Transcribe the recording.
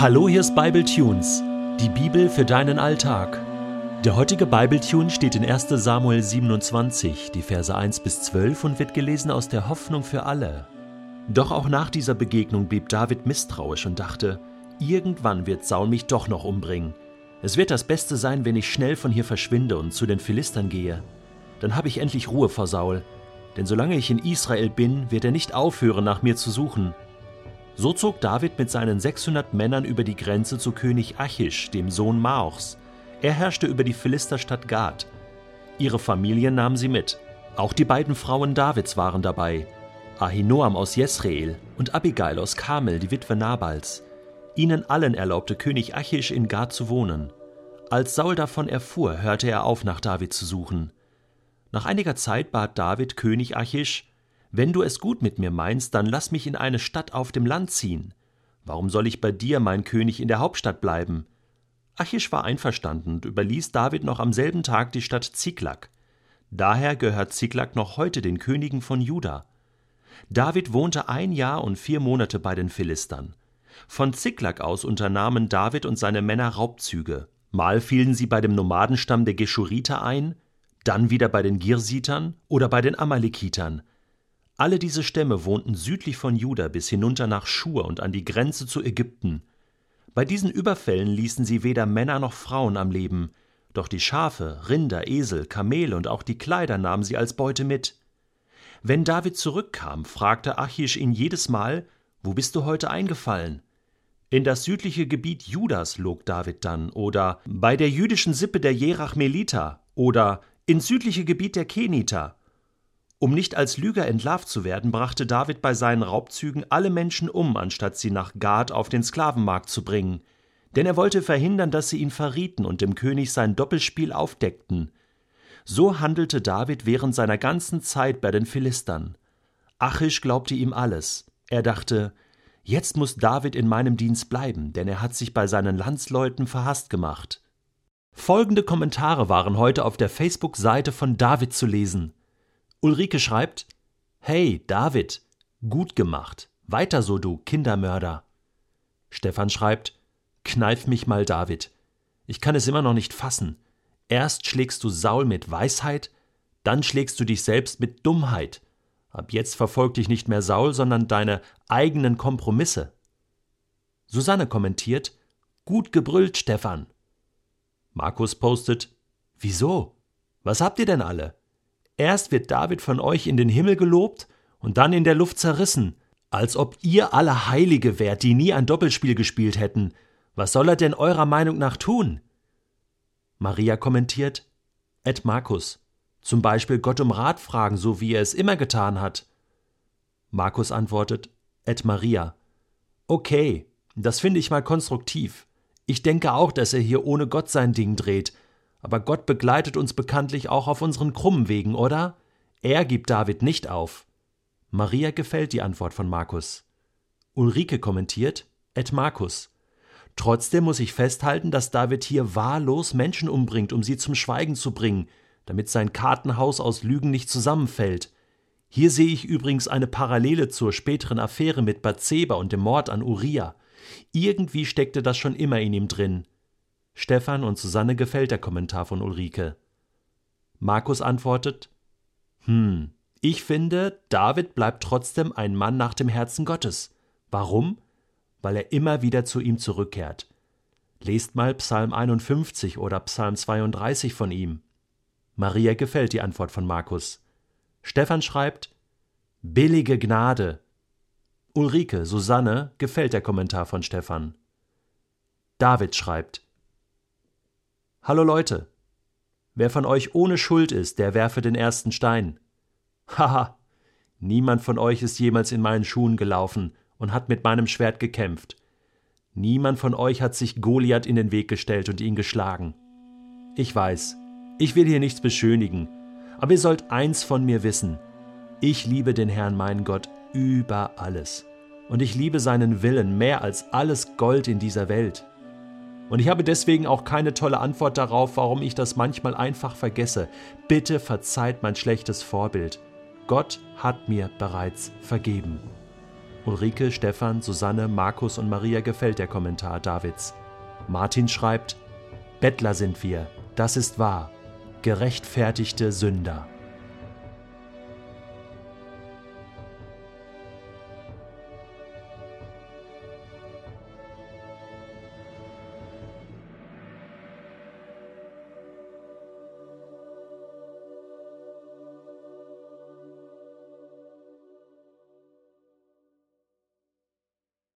Hallo, hier ist Bible Tunes, die Bibel für deinen Alltag. Der heutige Bible Tune steht in 1. Samuel 27, die Verse 1 bis 12 und wird gelesen aus der Hoffnung für alle. Doch auch nach dieser Begegnung blieb David misstrauisch und dachte, irgendwann wird Saul mich doch noch umbringen. Es wird das Beste sein, wenn ich schnell von hier verschwinde und zu den Philistern gehe. Dann habe ich endlich Ruhe vor Saul, denn solange ich in Israel bin, wird er nicht aufhören, nach mir zu suchen. So zog David mit seinen 600 Männern über die Grenze zu König Achish, dem Sohn Maochs. Er herrschte über die Philisterstadt Gad. Ihre Familien nahmen sie mit. Auch die beiden Frauen Davids waren dabei. Ahinoam aus Jesreel und Abigail aus Karmel, die Witwe Nabals. Ihnen allen erlaubte König Achish in Gad zu wohnen. Als Saul davon erfuhr, hörte er auf, nach David zu suchen. Nach einiger Zeit bat David König Achish, wenn du es gut mit mir meinst, dann lass mich in eine Stadt auf dem Land ziehen. Warum soll ich bei dir, mein König, in der Hauptstadt bleiben? Achish war einverstanden und überließ David noch am selben Tag die Stadt Ziklag. Daher gehört Ziklag noch heute den Königen von Juda. David wohnte ein Jahr und vier Monate bei den Philistern. Von Ziklag aus unternahmen David und seine Männer Raubzüge. Mal fielen sie bei dem Nomadenstamm der Geschuriter ein, dann wieder bei den Girsitern oder bei den Amalekitern. Alle diese Stämme wohnten südlich von Juda bis hinunter nach Schur und an die Grenze zu Ägypten. Bei diesen Überfällen ließen sie weder Männer noch Frauen am Leben, doch die Schafe, Rinder, Esel, Kamele und auch die Kleider nahmen sie als Beute mit. Wenn David zurückkam, fragte Achish ihn jedes Mal, wo bist du heute eingefallen? In das südliche Gebiet Judas, log David dann, oder bei der jüdischen Sippe der Jerachmeliter, oder ins südliche Gebiet der Keniter. Um nicht als Lüger entlarvt zu werden, brachte David bei seinen Raubzügen alle Menschen um, anstatt sie nach Gad auf den Sklavenmarkt zu bringen. Denn er wollte verhindern, dass sie ihn verrieten und dem König sein Doppelspiel aufdeckten. So handelte David während seiner ganzen Zeit bei den Philistern. Achish glaubte ihm alles. Er dachte, jetzt muss David in meinem Dienst bleiben, denn er hat sich bei seinen Landsleuten verhasst gemacht. Folgende Kommentare waren heute auf der Facebook-Seite von David zu lesen. Ulrike schreibt: Hey, David, gut gemacht. Weiter so, du Kindermörder. Stefan schreibt: Kneif mich mal, David. Ich kann es immer noch nicht fassen. Erst schlägst du Saul mit Weisheit, dann schlägst du dich selbst mit Dummheit. Ab jetzt verfolgt dich nicht mehr Saul, sondern deine eigenen Kompromisse. Susanne kommentiert: Gut gebrüllt, Stefan. Markus postet: Wieso? Was habt ihr denn alle? Erst wird David von euch in den Himmel gelobt und dann in der Luft zerrissen, als ob ihr alle Heilige wärt, die nie ein Doppelspiel gespielt hätten. Was soll er denn eurer Meinung nach tun? Maria kommentiert, Ed Markus, zum Beispiel Gott um Rat fragen, so wie er es immer getan hat. Markus antwortet, Ed Maria, okay, das finde ich mal konstruktiv. Ich denke auch, dass er hier ohne Gott sein Ding dreht, aber Gott begleitet uns bekanntlich auch auf unseren krummen Wegen, oder? Er gibt David nicht auf. Maria gefällt die Antwort von Markus. Ulrike kommentiert, et Markus. Trotzdem muss ich festhalten, dass David hier wahllos Menschen umbringt, um sie zum Schweigen zu bringen, damit sein Kartenhaus aus Lügen nicht zusammenfällt. Hier sehe ich übrigens eine Parallele zur späteren Affäre mit Bathseba und dem Mord an Uriah. Irgendwie steckte das schon immer in ihm drin. Stefan und Susanne gefällt der Kommentar von Ulrike. Markus antwortet: Hm, ich finde, David bleibt trotzdem ein Mann nach dem Herzen Gottes. Warum? Weil er immer wieder zu ihm zurückkehrt. Lest mal Psalm 51 oder Psalm 32 von ihm. Maria gefällt die Antwort von Markus. Stefan schreibt: Billige Gnade. Ulrike, Susanne gefällt der Kommentar von Stefan. David schreibt: Hallo Leute. Wer von euch ohne Schuld ist, der werfe den ersten Stein. Haha. Niemand von euch ist jemals in meinen Schuhen gelaufen und hat mit meinem Schwert gekämpft. Niemand von euch hat sich Goliath in den Weg gestellt und ihn geschlagen. Ich weiß, ich will hier nichts beschönigen, aber ihr sollt eins von mir wissen. Ich liebe den Herrn meinen Gott über alles. Und ich liebe seinen Willen mehr als alles Gold in dieser Welt. Und ich habe deswegen auch keine tolle Antwort darauf, warum ich das manchmal einfach vergesse. Bitte verzeiht mein schlechtes Vorbild. Gott hat mir bereits vergeben. Ulrike, Stefan, Susanne, Markus und Maria gefällt der Kommentar Davids. Martin schreibt, Bettler sind wir, das ist wahr, gerechtfertigte Sünder.